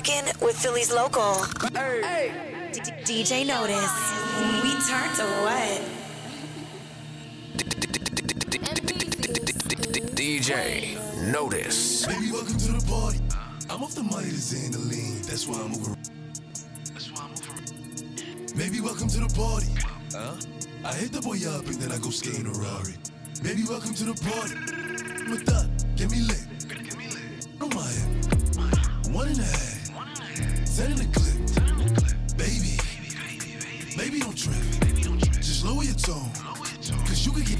rocking with Philly's local. DJ Notice. We turned to what? DJ Notice. Baby, welcome to the party. I'm off the money to Xandaline. That's why I'm over. That's why I'm over. Baby, welcome to the party. Huh? I hit the boy up and then I go skate in a Rari. Baby, welcome to the party. With that, get me lit. Get me lit. Oh my head. One and a half. The clip. Baby. Baby, don't trip. Just lower your tone. Cause you can get.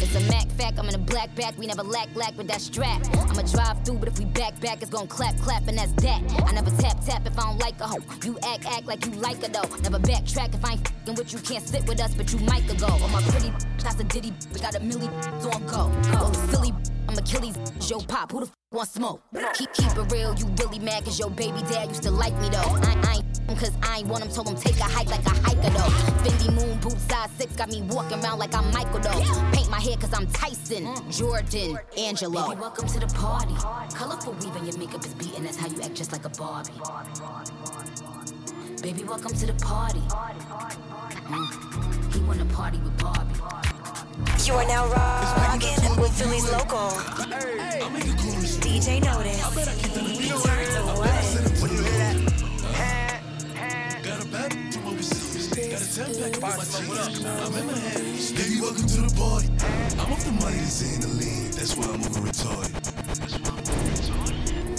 It's a Mac fact, I'm in a black back, we never lack lack with that strap. I'ma drive through, but if we back back, it's gon' clap clap, and that's that. I never tap tap if I don't like a hoe. You act act like you like her though. Never backtrack if I ain't fing with you, can't sit with us, but you might go. On my pretty, that's a ditty, we got a milli on go. Oh, silly, I'm Achilles, yo pop, who the f want smoke? Keep keep it real, you really mad cause your baby dad used to like me though. I, I ain't cause I ain't want him, told him take a hike like a hiker though. Fendi moon boots size six got me walking around like I'm Michael though. Paint my hair cause I'm Tyson, Jordan, Angelo. Baby, welcome to the party. Colorful weave and your makeup is beating, that's how you act just like a Barbie. Baby, welcome to the party. Mm. He wanna party with Barbie. You are now rocking with Philly's local. DJ Notice. Turned to what? When you hear that, Got a bag from overseas. Got a 10 pack with my jeans. I'm in my head. Baby, welcome to the party. I'm off the money the Xandaline. That's why I'm over retarded.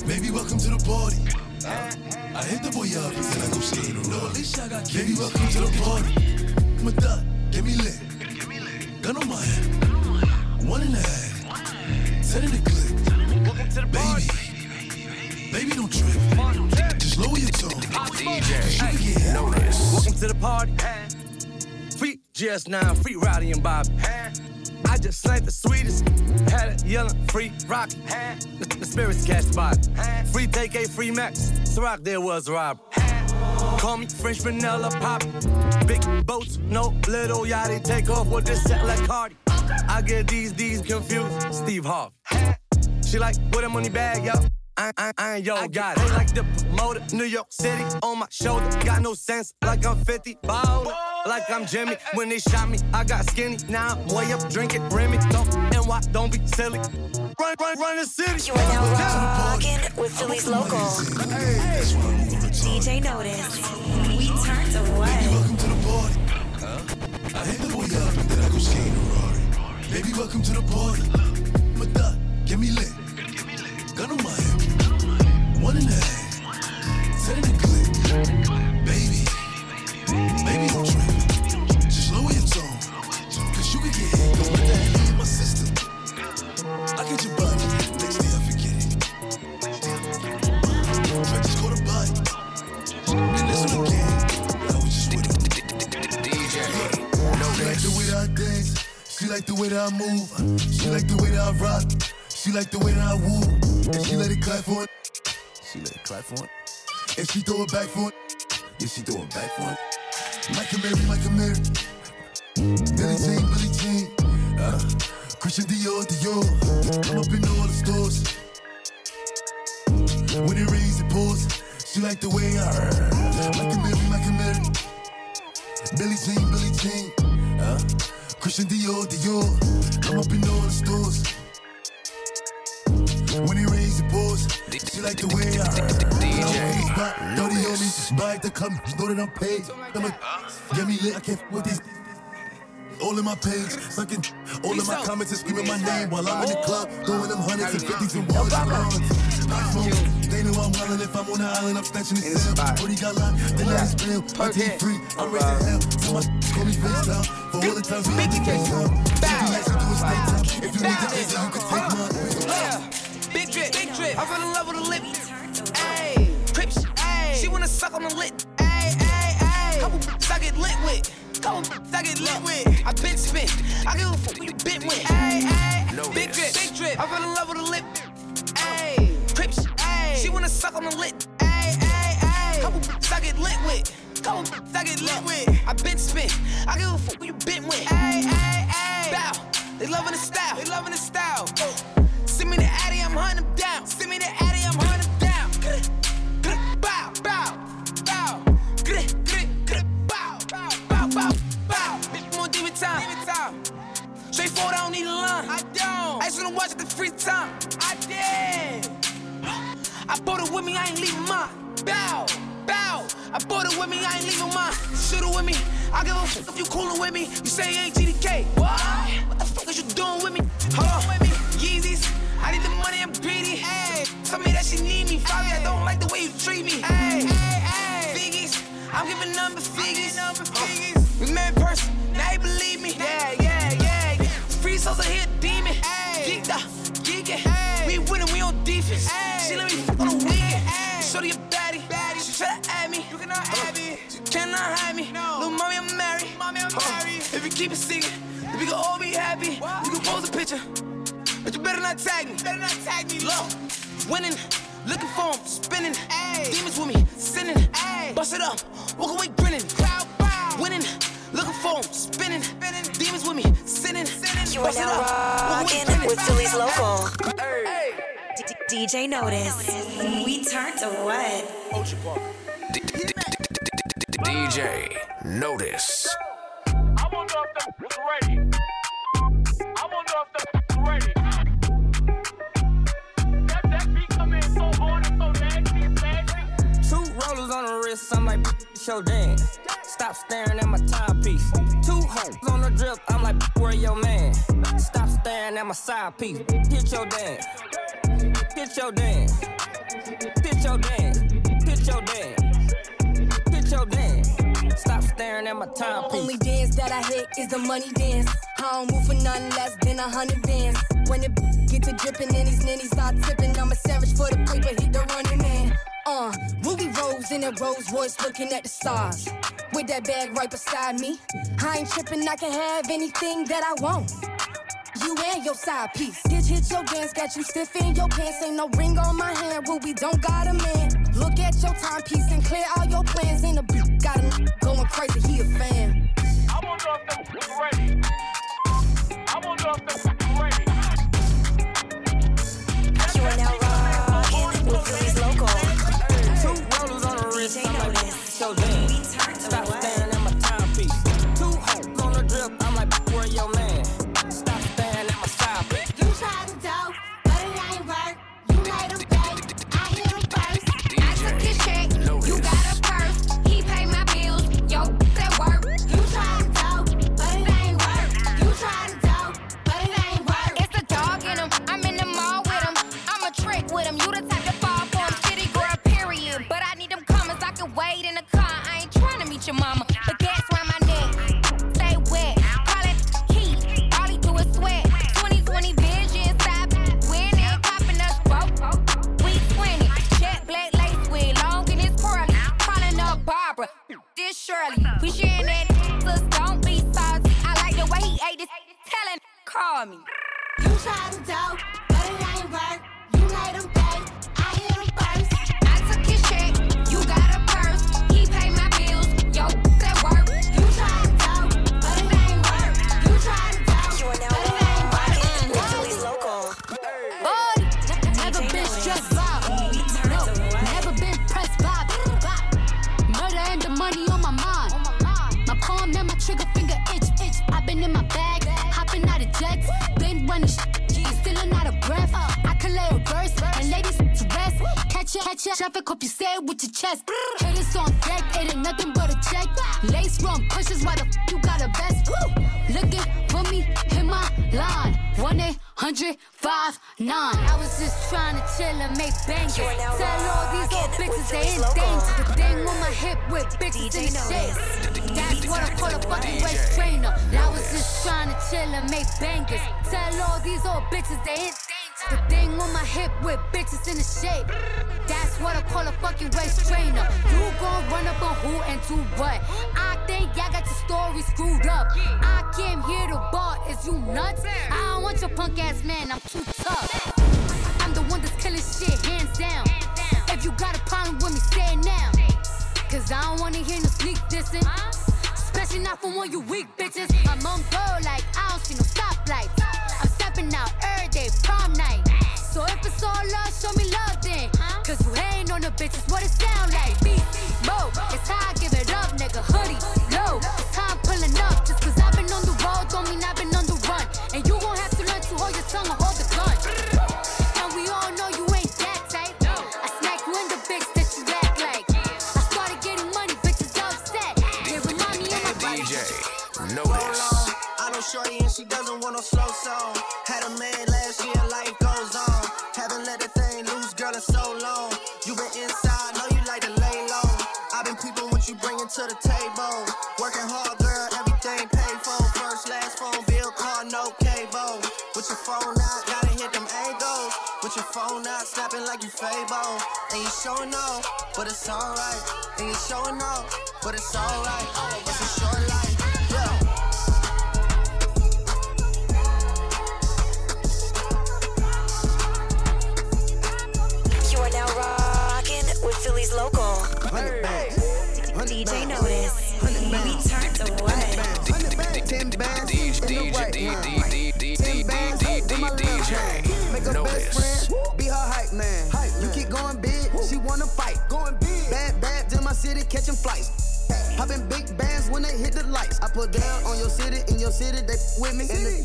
Baby, welcome to the party. I hit the boy up and then I go skating around. Baby, welcome to the party. With that, get me lit. Gun on my head. One and a half. Ten in the clip. Welcome to the party. Baby, baby, don't trip. Just lower your tone. DJ Notice. Welcome to the party. Free GS9, free Rowdy and Bobby. I just slayed the sweetest. Had it yelling, free rock. The, the spirits catch the body. Free take a free max. Ciroc there was a rob. Call me French vanilla pop. Big boats, no little yachty. Take off with this set like Cardi. I get these, these confused. Steve Harvey. She like, with a money bag, yo. I, I, I ain't yo, got it. like the promoter, New York City on my shoulder. Got no sense, like I'm 50. Ballin', like I'm Jimmy. When they shot me, I got skinny. Now I'm way up drinking Remy. Don't, and why, don't be silly. Run, run, run the city. You are now rocking with Philly's local. DJ Notice. We turned to what? Welcome to the party. I hit the boy up and then I go skating a Rari. Baby, welcome to the party. Mata, get me lit. She throw it back for it. Yeah, she throw it back for it. Michael Mary, Michael Mary. Billy Jean, Billy Jean. Uh, Christian Dior, Dior. I'm up in all the stores. When it rains, it pours. She like the way I Michael Mary, Michael Mary. Billy Jean, Billy Jean. Uh, Christian Dior, Dior. I'm up in all the stores. When it rains, it pours. She like the way I DJ Dirty on me, buy the come, know that I'm paid. I'm a, get me lit, I can't f- with these. All in my page, fucking, all of my comments and screaming my name while I'm in the club, throwing them hundreds and fifties and ones and ones. They know I'm wildin' if I'm on the island, I'm snatching the cell. Brody got locked, then I just spill. My team free, I'm raising hell. So my call me FaceTime for all the times we Biggie face face. down. If you need the answer, you can take mine. Big drip, big drip. I fell in love with a lip. Suck on the lip. Ayy, ayy, ayy. Couple bitches I get lit with. Couple bitches I get lit with. I been spit. I give a fuck who you been with. Ayy, ayy. Big drip, big drip. I fell in love with a lip. Ayy, Crips, ayy. She wanna suck on the lip. Ayy, ayy, ayy. Couple bitches I get lit with. Couple bitches I get lit with. I been spit. I give a fuck who you been with. Ayy, ayy, ayy. Bow. They loving the style. They loving the style. Send me the Addy, I'm hunting them down. Send me the Addy, I'm hunting them down. time. Anytime. Straightforward, I don't need a line. I don't. I just wanna watch it the free time. I did. I bought it with me, I ain't leaving mine. Bow, bow. I bought it with me, I ain't leaving mine. Shoot it with me. I give a fuck if you coolin' with me. You say you ain't GDK. What? What the fuck is you doing with me? Hold on. Yeezys. I need the money, I'm greedy. Hey. Tell me that she need me. Probably I don't like the way you treat me. Hey. Hey, hey. Figgies. I'm giving number figures. I'm giving number we met in person. Now you believe me. Yeah, yeah, yeah. Free souls are here, demon. Geeked up, geeking. We winning, we on defense. Hey. She let me fuck on the weekend. Hey. Shorty a baddie. baddie. She try to add me. You cannot have me. You cannot hide me. No. Little mommy, I'm married. Mommy, I'm married. If you keep it secret, we can all be happy. What? We can pose a picture. But you better not tag me. Better not tag me. Low, winning, looking for him, spinning. Ay. Demons with me, sinning. Ay. Bust it up, walk away grinning. Crowd bow. Winning, looking for him, spinning. spinning. Demons with me, sinning. sinning. You are Bust it now up, rocking with Philly's local. Hey. D- DJ Notice. We turned to what? D- D- D- D- DJ Notice. I wonder if that's ready. I wonder if that's ready. That, that beat come in so hard and so nasty, nasty. Two rollers on the wrist, I'm like, show dance. Stop staring at my timepiece. Two hoes on the drip, I'm like, where your man? Stop staring at my side piece. Hit your dance. Hit your dance. Hit your dance. Hit your dance. Hit your dance. Stop staring at my timepiece. Only dance that I hit is the money dance. I don't move for nothing less than a hundred bands. When it get to dripping and these ninnies start tipping, I'm a savage for the paper, hit the running man. Uh, Ruby Rose in a Rolls Royce looking at the stars. With that bag right beside me. I ain't tripping, I can have anything that I want. You and your side piece. Hit, hit your dance, got you stiff in your pants. Ain't no ring on my hand, Ruby don't got a man. Look at your timepiece and clear all your plans. In the beat, got a n- going crazy, he a fan. I wonder if that's ready. I wonder if rollers on the wrist, DJ I'm like, Notice. show dance. We turned to what? Your on deck, it ain't nothing but a check. Lace run pushes, why the f- you got a vest? Looking for me, hit my line. 1 800 59. I was just trying to chill and make bangers. Tell all these old bitches they in local. danger. The thing on my hip with bitches in the. That's what I call a fucking waist trainer. I was just trying to chill and make bangers. Tell all these old bitches they in danger. The thing on my hip with bitches in the shape. That's what I call a fucking waist trainer. You gon' run up on who and do what? I think y'all got your story screwed up. I came here to bar, is you nuts? I don't want your punk ass man, I'm too tough. I'm the one that's killing shit, hands down. If you got a problem with me, say it now. Cause I don't wanna hear no sneak dissing. Especially not from one you weak bitches. I'm on go like I don't see no stoplights. I'm out every day, prom night. So if it's all love, show me love then. Cause you hating on the bitches, what it sound like? Beat, mo, it's how I give it up, nigga. Hoodie, low, it's how I'm pulling up. Just cause I've been on the road, don't mean I've been phone like you Fable. And you showing off, but it's alright. And you showing off, but it's alright. It's a short life, yeah. You are now rocking with Philly's local. DJ Notice. We turned to what? Make her best friend, be her hype man. You keep going big, she wanna fight. Going big. Bad, bad, in my city, catching flights. Popping big bands when they hit the lights. I put down on your city, in your city, they with me. And they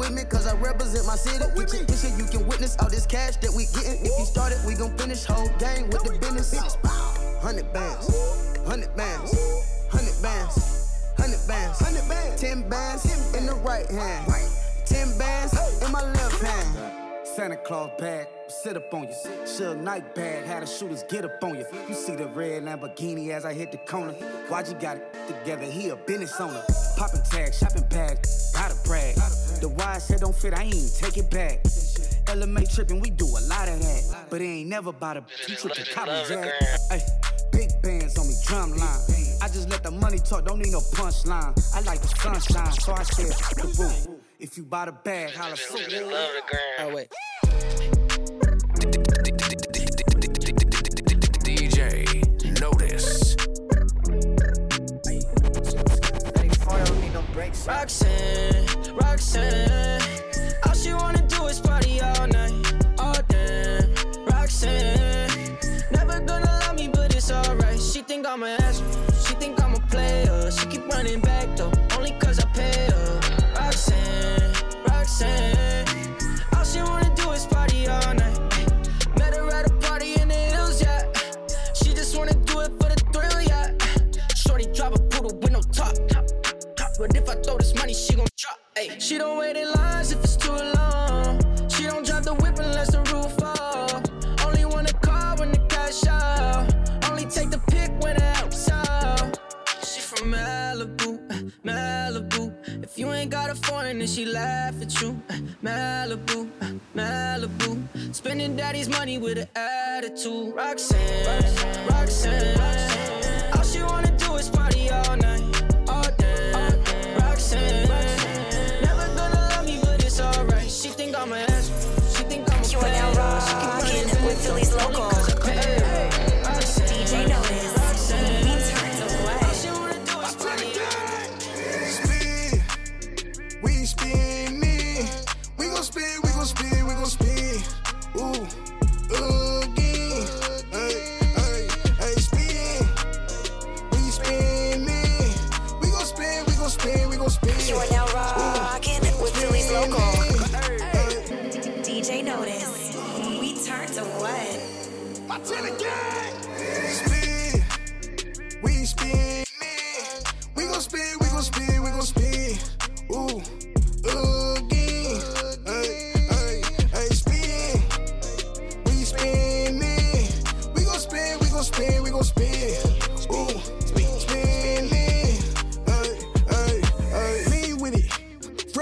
with me, cause I represent my city. Get your picture, you can witness all this cash that we getting. If you started, we gon' finish whole gang with the business. Hundred bands, hundred bands, hundred bands, hundred bands, hundred bands, ten bands in the right hand, ten bands in my left hand. Santa Claus bag, sit up on you. Suge Knight bag, had the shooters get up on you. You see the red Lamborghini as I hit the corner. Why'd you got it together? He a business owner. Popping tags, shopping bags, gotta brag. The wise said don't fit, I ain't take it back. LMA tripping, we do a lot of that. But it ain't never about a you tripping copy. Ay, big bands on me, drum line. I just let the money talk, don't need no punchline. I like the sunshine, so I said, the roof. If you buy the bag, holla so Oh, wait. DJ Notice. Roxanne, Roxanne, all she wanna do is party all night, money with an attitude. Roxanne, Roxanne.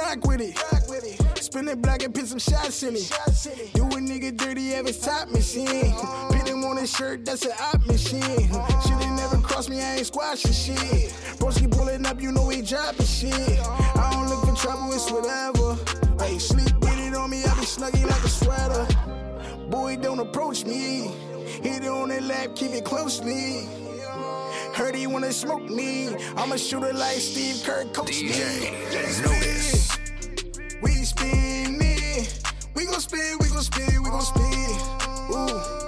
Rock with it. Spin it black and put some shots in it. Do a nigga dirty, have his top machine. Put him on his shirt, that's an op machine. Shit ain't never crossed me, I ain't squashing shit. Broski pulling up, you know he dropping shit. I don't look for trouble, it's whatever. Hey, sleep with it on me, I be snuggy like a sweater. Boy, don't approach me. Hit it on that lap, keep it closely. Heard he wanna smoke me. I'ma shoot it like Steve Kerr, coach me. Notice. We spinning. We gon' spin, we gon' spin, we gon' spin. Ooh,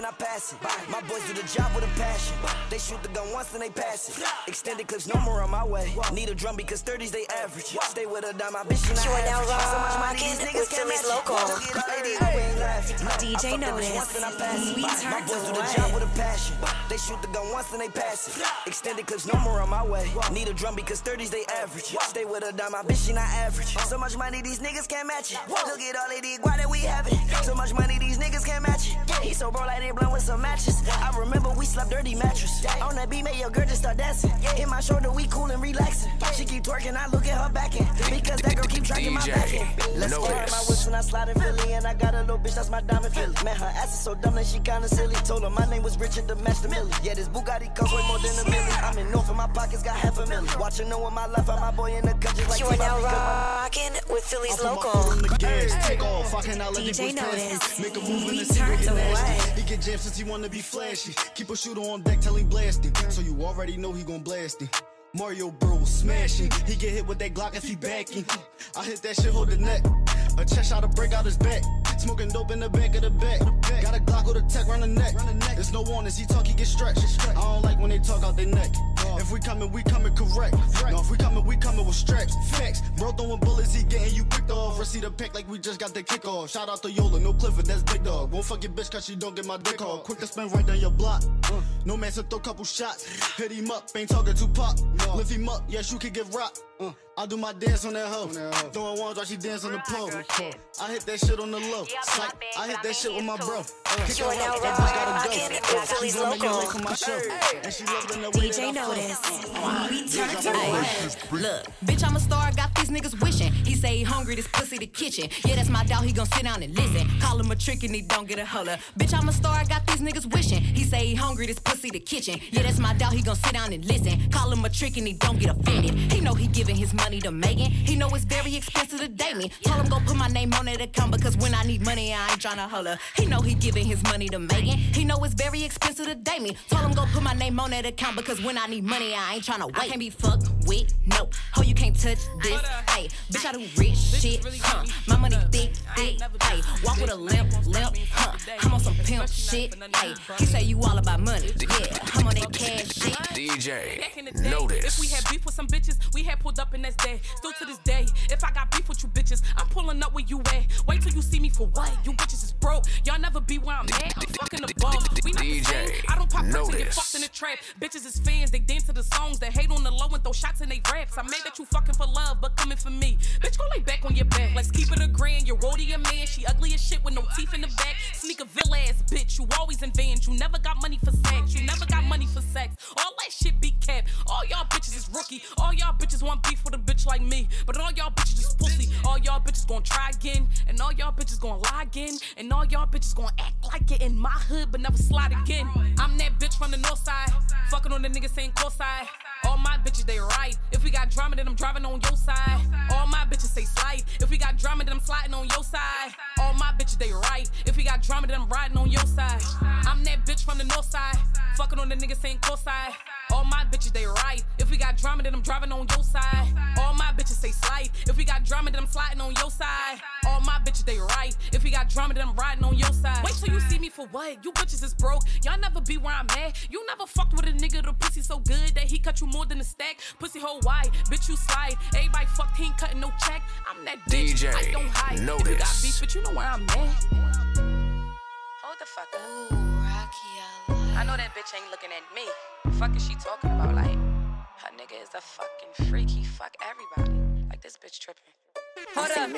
then I pass it. My boys do the job with a passion. They shoot the gun once and they pass it. Extended clips, no more on my way. Need a drum because 30s they average. Stay with a dime, my bitch, not You are now. So much money, these niggas with can't Philly's local. Look at all ladies, we ain't laughing. I DJ fuck the bitch Notice. and. We My turned boys do the job with a passion. They shoot the gun once and they pass it. Extended clips, no more on my way. Need a drum because 30s they average. Stay with a dime, my bitch, she not average. So much money, these niggas can't match it. Look at all they did, why that we have it? So much money, these niggas can't match it. He so broke like they blunt with some matches. I remember we slept dirty mattress. On that beat, made your girl just start dancing. Hit my shoulder, we cool and relaxing. She keep twerking, I look at her back end. Because that girl keep tracking my DJ back end. Let's go Notice. my whips when I slide in Philly. And I got a little bitch, that's my diamond Philly. Man, her ass is so dumb that she kinda silly. Told her my name was Richard to match the milli. Yeah, this Bugatti costs way more than a million. I'm in North and my pockets got half a million. Watching know what my life, I'm my boy in the country like You are T-Bobby, now 'cause my- rocking with Philly's I put local. foot on take off. I cannot let DJ these boys pass me. Notice. Make a move We and see where turned away. Jammed since he wanna be flashy. Keep a shooter on deck till he blasting. So you already know he gon' blast it. Mario bro smashing. He get hit with that Glock if he backing. I hit that shit, hold the neck. A chest shot to break out his back. Smoking dope in the back of the back. Got a Glock with a tech round the neck. There's no warnings, he talk, he get stretched. I don't like when they talk out their neck. If we coming, we coming correct. No, if we coming, we coming with straps. Facts. Bro throwing bullets, he getting you picked off. Receipt the pack like we just got the kickoff. Shout out to Yola, no Clifford, that's big dog. Won't fuck your bitch cause she don't get my dick off. Quick to spin right down your block. No man to throw a couple shots. Hit him up, ain't talking to pop. Lift him up, yes, you can get rocked. I do my dance on that hoe. Throwing ones while she dance on the pole. I hit that shit on the low. Psych, I hit that shit with my bro. Kick You are her now out, that bitch gotta rocking go. with Philly's She want me local. for my show. And she loving the way DJ that I flow. Notice. We turned Ay, away. Look, bitch, I'm a star, got these niggas wishing. He say he hungry, this pussy the kitchen. Yeah, that's my dog, he gon' sit down and listen. Call him a trick and he don't get a holler. Bitch, I'm a star, I got these niggas wishing. He say he hungry, this pussy the kitchen. Yeah, that's my dog, he gon' sit down and listen. Call him a trick and he don't get offended. He know he giving his money to Megan. He know it's very expensive to date me. Told him go put my name on that account because when I need money, I ain't tryna holler. He know he giving his money to Megan. He know it's very expensive to date me. Told him go put my name on that account because when I need money, I ain't tryna wait. I can't be fucked with, no. Ho, you can't touch this. Hey, bitch, I do rich shit, huh? My money thick, thick, hey. Walk with a limp, limp, huh? I'm on some pimp shit, hey. He say you all about money, yeah. I'm on that cash shit. DJ Back in the day, Notice. if we had beef with some bitches, we had pulled up in that's day. Still to this day, if I got beef with you bitches, I'm pulling up where you at. Wait till you see me for what? You bitches is broke. Y'all never be where I'm at. I'm fucking the ball. We not the DJ same. I don't pop perks and get Notice. fucked in the trap. Bitches is fans, they dance to the songs. They hate on the low and throw shots in they raps. I made that you fucking for love, but coming for me. Bitch, go lay back on your back. Let's keep it a grand. Your roadie a man. She ugly as shit with no teeth in the back. Ass bitch. You always in vans. You never got money for sex. You never got money for sex. All that shit be capped. All y'all bitches is rookie. All y'all bitches want beef with a bitch like me. But all y'all bitches just pussy. All y'all bitches gonna try again. And all y'all bitches gonna lie again. And all y'all bitches gonna act like it in my hood, but never slide again. I'm that bitch from the north side. Fucking on the niggas saying course side. All my bitches, they right. If we got drama, then I'm driving on your side. All my bitches say slide. If we got drama, then I'm sliding on your side. All my bitches, they right. If we got drama, then I'm riding on your side. I'm that bitch from the north side. Fucking on the niggas saying course side. All my bitches, they right. If we got drama, then I'm driving on your side. All my bitches say slide. If we got drama, then I'm sliding on your side. All my bitches, they right. If we got drama, then I'm riding on your side. Wait till you see me for what? You bitches is broke. Y'all never be where I'm at. You never fucked with a nigga. The pussy so good that he cut you more than a stack. Pussy hole wide, bitch you slide. Everybody fucked, he ain't cutting no check. I'm that bitch. DJ I don't hide. If you got Notice. beef, but you know where I'm at. Hold the fuck up. I know that bitch ain't looking at me. Fuck is she talking about? Like, her nigga is a fucking freak. He fuck everybody. Like, this bitch tripping. Hold up.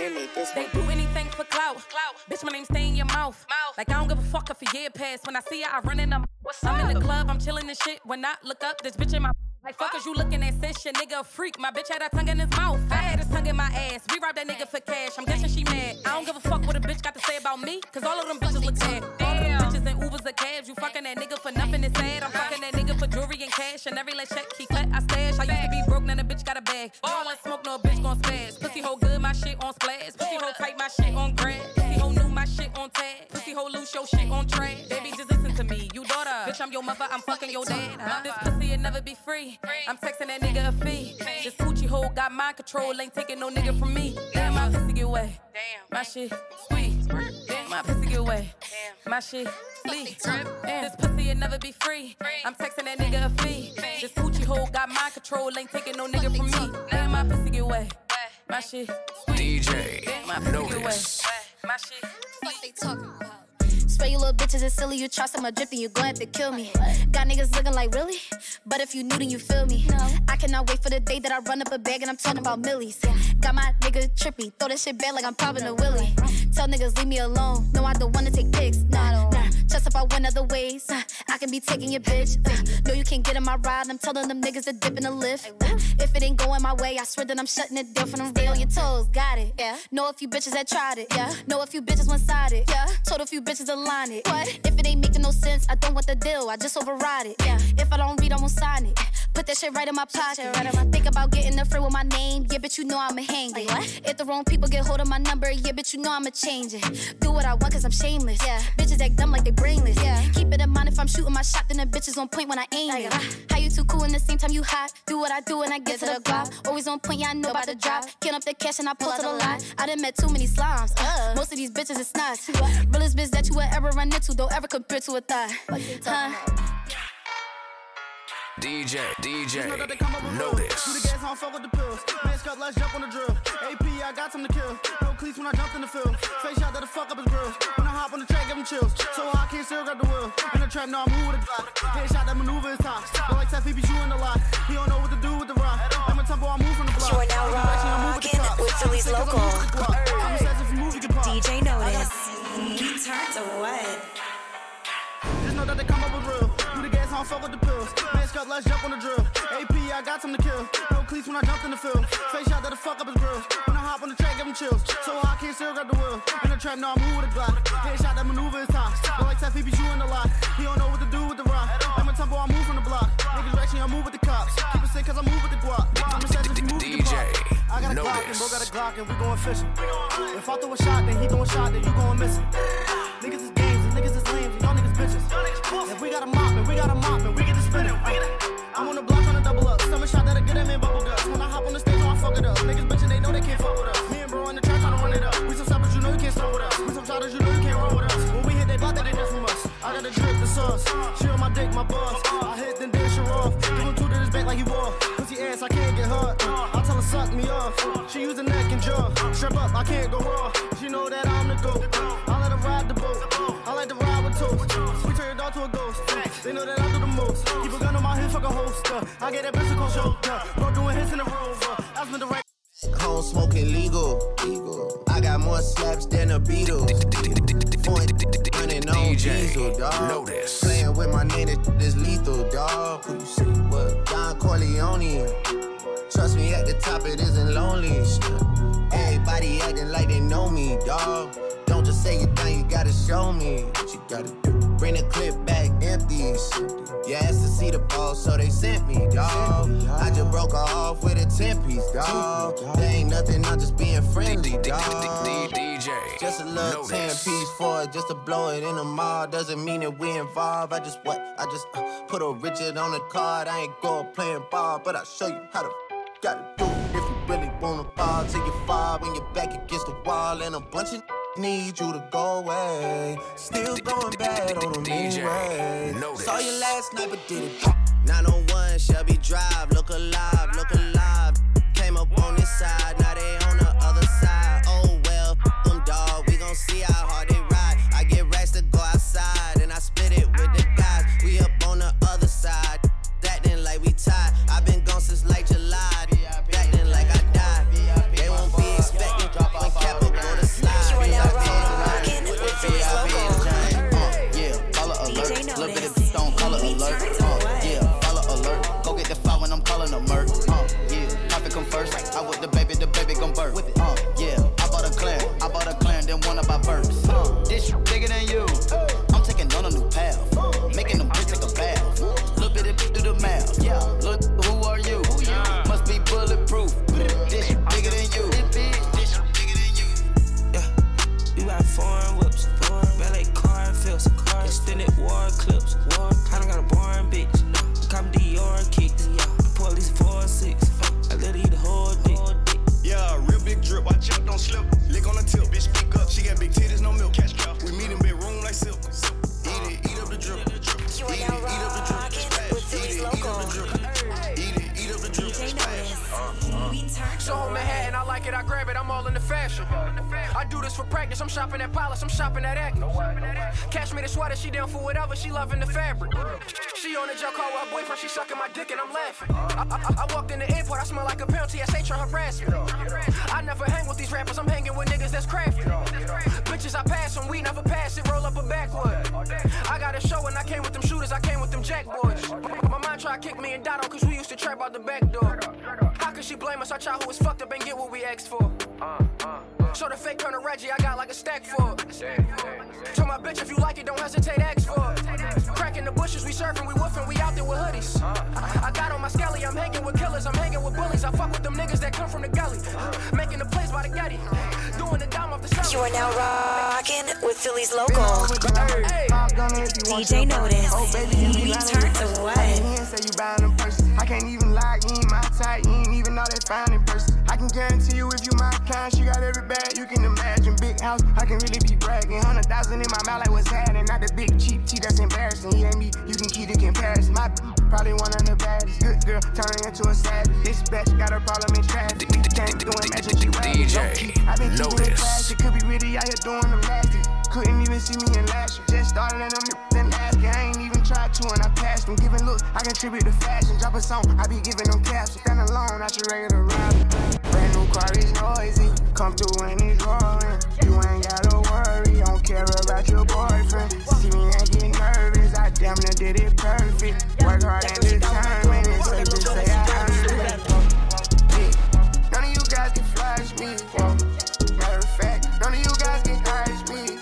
They do anything for clout. Clout. Bitch, my name stay in your mouth. Mouth. Like I don't give a fuck if a year pass. When I see her, I run in them. What's I'm in the club, I'm chilling and shit. When I look up, this bitch in my like fuck is you looking at sis? Your nigga a freak. My bitch had her tongue in his mouth. I had his tongue in my ass. We robbed that nigga for cash. I'm guessing she mad. I don't give a fuck what a bitch got to say about me. Cause all of them bitches look bad. All of them bitches in Ubers or cabs. You fucking that nigga for nothing, it's sad. I'm fucking that nigga for jewelry and cash. And every last check he cut, I stash. I used to be broke, now the bitch got a bag. Don't want smoke, no bitch gon' spaz. Pussy hole good, my shit on splash. Pussy hole tight, my shit on grad. Pussy hole new, my shit on tag. Pussy hole loose, your shit on track. Baby, just listen to me. You daughter. Bitch, I'm your mother, I'm fucking your dad. This pussy, it never be free. I'm texting that nigga a fee. This coochie hole got mind control, ain't taking no nigga from me. Damn, my pussy get wet. Damn. My shit sweet. Damn. My pussy get away. Damn, my shit flee. This pussy will never be free. I'm texting that nigga a fee. This Gucci hole got mind control, ain't taking no nigga from me. Damn, my pussy get away. My shit. DJ My pussy get away. My shit. What they talking about? Spray you little bitches, it's silly. You trust my drip, then you gon' have to kill me. Got niggas looking like, really? But if you knew, then you feel me. I cannot wait for the day that I run up a bag and I'm talking about millies. Got my nigga trippy, throw that shit back like I'm popping a willy. Tell niggas, leave me alone. No, I don't wanna take pics. Nah, nah. Just if I went other ways, uh, I can be taking your bitch. Uh, no, you can't get in my ride. I'm telling them niggas to dip in the lift. Uh, if it ain't going my way, I swear that I'm shutting it down for them. Stay on your toes, got it. Yeah. Know a few bitches that tried it. Yeah. Know a few bitches one sided. Yeah. Told a few bitches to line it. What? If it ain't making no sense, I don't want the deal. I just override it. Yeah. If I don't read, I won't sign it. Put that shit right in my pocket. Right in my think about getting the free with my name. Yeah, bitch, you know I'ma hang it. If the wrong people get hold of my number, yeah, bitch, you know I'ma change it. Do what I want cause I'm shameless. Yeah. Bitches act dumb like they brainless. Yeah. Keep it in mind if I'm shooting my shot, then the bitch is on point when I aim it. How you too cool and the same time you hot? Do what I do and I get to the guap. Always on point, yeah, I know about the drop. Get up the cash and I pull to the lot. I done met too many slimes. Uh, most of these bitches is snuts. Realest bitch that you will ever run into, don't ever compare to a thigh. Huh? DJ, DJ, notice. Do the gas, I don't fuck with the pills. Mask up, let's jump on the drill. AP, I got something to kill. No cleats when I jumped in the field. Face shot that the fuck up his grills. When I hop on the track, give him chills. So high, I can't still grab the wheel. In the trap, now I move with a Glock. Headshot that maneuver is top. But like Seth, he be shooting a lot. He don't know what to do with the rock. I'm a tempo, I move from the block. You are now Every direction, I move with the rocking with Philly's Sick 'cause I local. move with the Glock. I'm obsessed if you move, you can pop. DJ Notice. We turn to what? Just know that they come up with real. Do the gas, I don't fuck with the pills. Up, let's jump on the drill. AP, I got something to kill. No cleats when I jumped in the field. Face shot that the fuck up his grills. When I hop on the track, give him chills. So I can't still grab the wheel. In the trap, now I move with a Glock. Headshot that maneuver is top. But like Seth, he be shooting a lot. He don't know what to do with the rock. I'm a tempo, I move from the block. Niggas direction, I move with the cops. Keep it sick cause I move with the guap. I'm if you move, can DJ, pop. I got a Glock and Notice. bro got a Glock and we going fishing. If I throw a shot, then he throw a shot, then you going missing. Niggas is games and niggas is lame and y'all niggas bitches. If we got a mop and we got a mop and we get spinning. I'm on the block trying to double up. Stomach shot that'll get him in bubble guts. When I hop on the stage, I fuck it up. Niggas bitching, they know they can't fuck with us. Me and bro in the trap trying to run it up. We some stoppers, you know you can't slow with us. We some shotters, you know you can't roll with us. When we hit, they block they just from us. I got the drip, the sauce. She on my dick, my boss. I hit, then dish her off. Give him two to his back like he wore. Pussy ass, I can't get hurt. I tell her suck me off. She use the neck and jaw. Strap up, I can't go raw. She know that I'm the GOAT. I let her ride the boat. I like to ride with toast. We turn your dog to a ghost. They know that I do the most. Holster. I get that bitch to shoulder. Bro doing hits in the rover. That's the right. Home smoking legal. legal. I got more slaps than a Beatles. Point running on DJ diesel, dog. Notice. Playing with my name, this is lethal, dog. Who you see? What? Don Corleone. Trust me, at the top it isn't lonely. Everybody acting like they know me, dog. Don't just say it down, you gotta show me what you gotta do. Bring the clip back empty. You asked to see the ball, so they sent me, dog. I just broke her off with a 10 piece, dog. There ain't nothing, I'm just being friendly, dog. Just a little 10 piece for it, just to blow it in the mall. Doesn't mean that we involved. I just what? I just uh, put a Richard on the card. I ain't go playing ball, but I'll show you how to gotta do it. Really wanna ball till you fall when you're back against the wall and a bunch of need you to go away. Still going bad on the DJ Saw you last night, but did it. 901 Shelby Drive, look alive, look alive. Came up on this side, now they on the other side. Oh well, them dog, we gon' see how hard could she blame us? Our childhood was fucked up and get what we asked for. So the fake turn to Reggie, I got like a stack for it. Tell my bitch if you like it, don't hesitate, ask for it. Cracking the bushes, we surfing, we woofing, we out there with hoodies. I, I got on my skelly, I'm hanging with killers, I'm hanging with bullies. I fuck with them niggas that come from the gully. Making the plays by the Getty. Doing the dime off the celly. You are now rocking with Philly's local. DJ Notice. Oh, baby, you be We lying turned in to what? I ain't here, say you buying them purses. I can't even lie, you ain't my type, you ain't even know that fine in person. I can guarantee you if you my kind, she got every bag you can imagine. Big house, I can really be bragging. Hundred thousand in my mouth, like what's happening? Not the big cheap tea that's embarrassing. And me, you can keep the comparison. My probably one of the baddest. Good girl, turning into a savage. This bitch got a problem in traffic. Can't do imagine she. DJ I've been keeping it classy. Could be really out here doing them nasty. Couldn't even see me in last year. Just started in them tried to and I passed them. Giving looks, I contribute to fashion. Drop a song, I be giving them caps. Stand alone, not your regular rapper. Brand new car is noisy. Come through and it's roaring. You ain't gotta worry. Don't care about your boyfriend. See me and get nervous. I damn near did it perfect. Work hard and determined. It's safe to say I earned it. None of you guys can flash me. Matter of fact, none of you guys can hide me.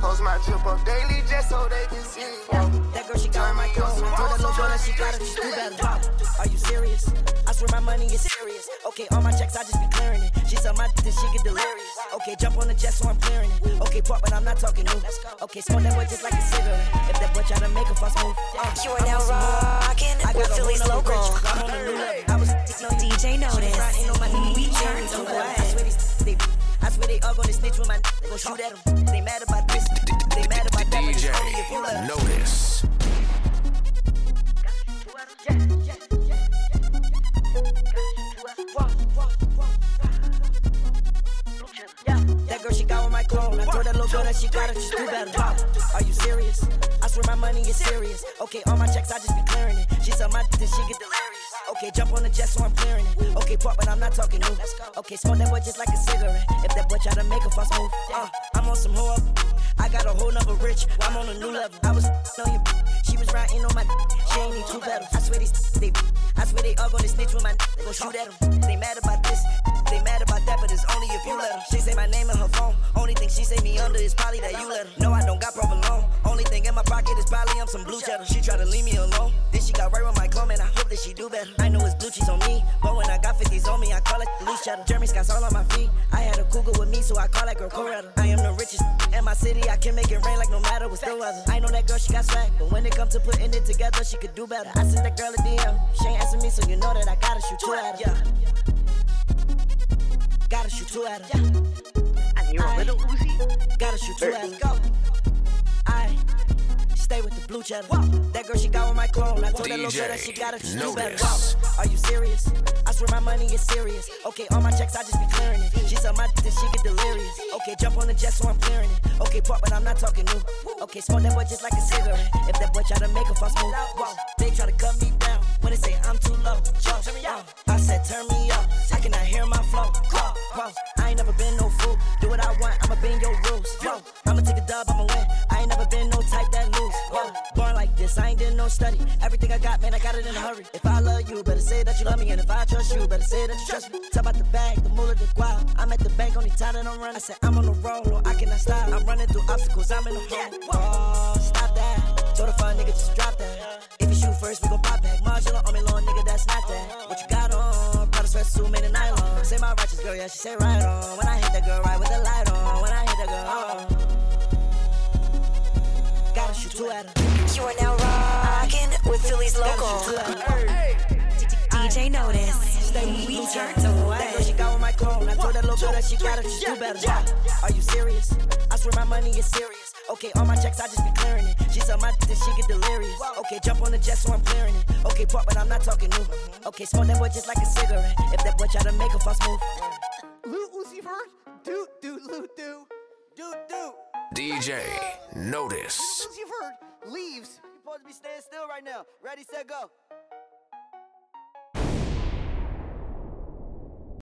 Post my trip up daily just so they can see. She got it, she do better. Are you serious? I swear my money is serious. Okay, all my checks, I just be clearing it. She saw my dick, she get delirious. Okay, jump on the jet, so I'm clearing it. Okay, pop, but I'm not talking new. Okay, smoke that boy just like a cigarette. If that boy try to make a fuss move, uh, You are now rocking I got with Philly's local. I'm on a new. I was no DJ Notice. We We turned to I swear they, I swear they all gonna snitch with my. They gon' shoot at 'em. They mad about this. They mad about that. but it's only if you let 'em. Notice. Okay, all my checks, I just be clearing it. She saw my dick, then she get delirious. Okay, jump on the jet, so I'm clearing it. Okay, pop, but I'm not talking new. Okay, smoke that boy just like a cigarette. If that boy try to make a fuss move, uh, I'm on some hoe up. I got a whole nother rich. I'm on a new level. I was on your. She was riding on my. She ain't need two pedals. I swear these. They. I swear they all gonna snitch with my. They gon' shoot at 'em. They mad about this. They mad about that, but it's only if you let 'em. She say my name in her phone. Only thing she say me under is probably that you let her. She try to leave me alone. Then she got right with my clone, and I hope that she do better. I know it's blue cheese on me, but when I got 50s on me, I call it loose cheddar. Jeremy Scott's all on my feet. I had a cougar with me, so I call that girl Coretta. I am the richest in my city. I can make it rain like no matter what's the weather. I know that girl, she got swag, but when it comes to putting it together, she could do better. I sent that girl a DM. She ain't answering me, so you know that I gotta shoot two at her. Yeah. Gotta shoot two at her. And you a little Uzi? Gotta shoot two at her. Go. I stay with the blue cheddar. That girl, she got on my clone. I told that little girl that she gotta just do better. Notice. Are you serious? I swear my money is serious. Okay, all my checks, I just be clearing it. She saw my dick, then she get delirious. Okay, jump on the jet, so I'm clearing it. Okay, pop, but I'm not talking new. Okay, smoke that boy just like a cigarette. If that boy try to make a fuss move, whoa, they try to cut me down. When they say I'm too low, whoa, turn me up. I said turn me up. I cannot hear my flow. Whoa, whoa, I ain't never been no fool. Do what I want, I'ma bend your rules. Whoa, I'ma take a dub, I'ma this, I ain't did no study. Everything I got, man, I got it in a hurry. If I love you, better say that you love me. And if I trust you, better say that you trust me. Talk about the bag, the moolah, the guap. I'm at the bank, only time that I'm running. I said I'm on the road, no, I cannot stop. I'm running through obstacles, I'm in the hole. Oh, stop that. Told a fun nigga, just drop that. If you shoot first, we gon' pop back. Modular on me, long nigga, that's not that. What you got on? Prada sweatsuit made of nylon. Say my righteous girl, yeah, she say right on. When I hit that girl, right with the light on. When I hit that girl, oh. Gotta shoot two at her. You are now rocking with Philly's local. DJ Notice. We turned to That girl, she got on my clone. I told that little girl that she gotta just do better. Are you serious? I swear my money is serious. Okay, all my checks, I just be clearing it. She said my that she get delirious. Okay, jump on the jet, so I'm clearing it. Okay, pop, but I'm not talking new. Okay, smoke that boy just like a cigarette. If that boy try to make a fuss move. Lil Uzi Vert, do do do do do do. DJ Notice. Lil Uzi Vert leaves. You're supposed to be staying still right now. Ready, set, go.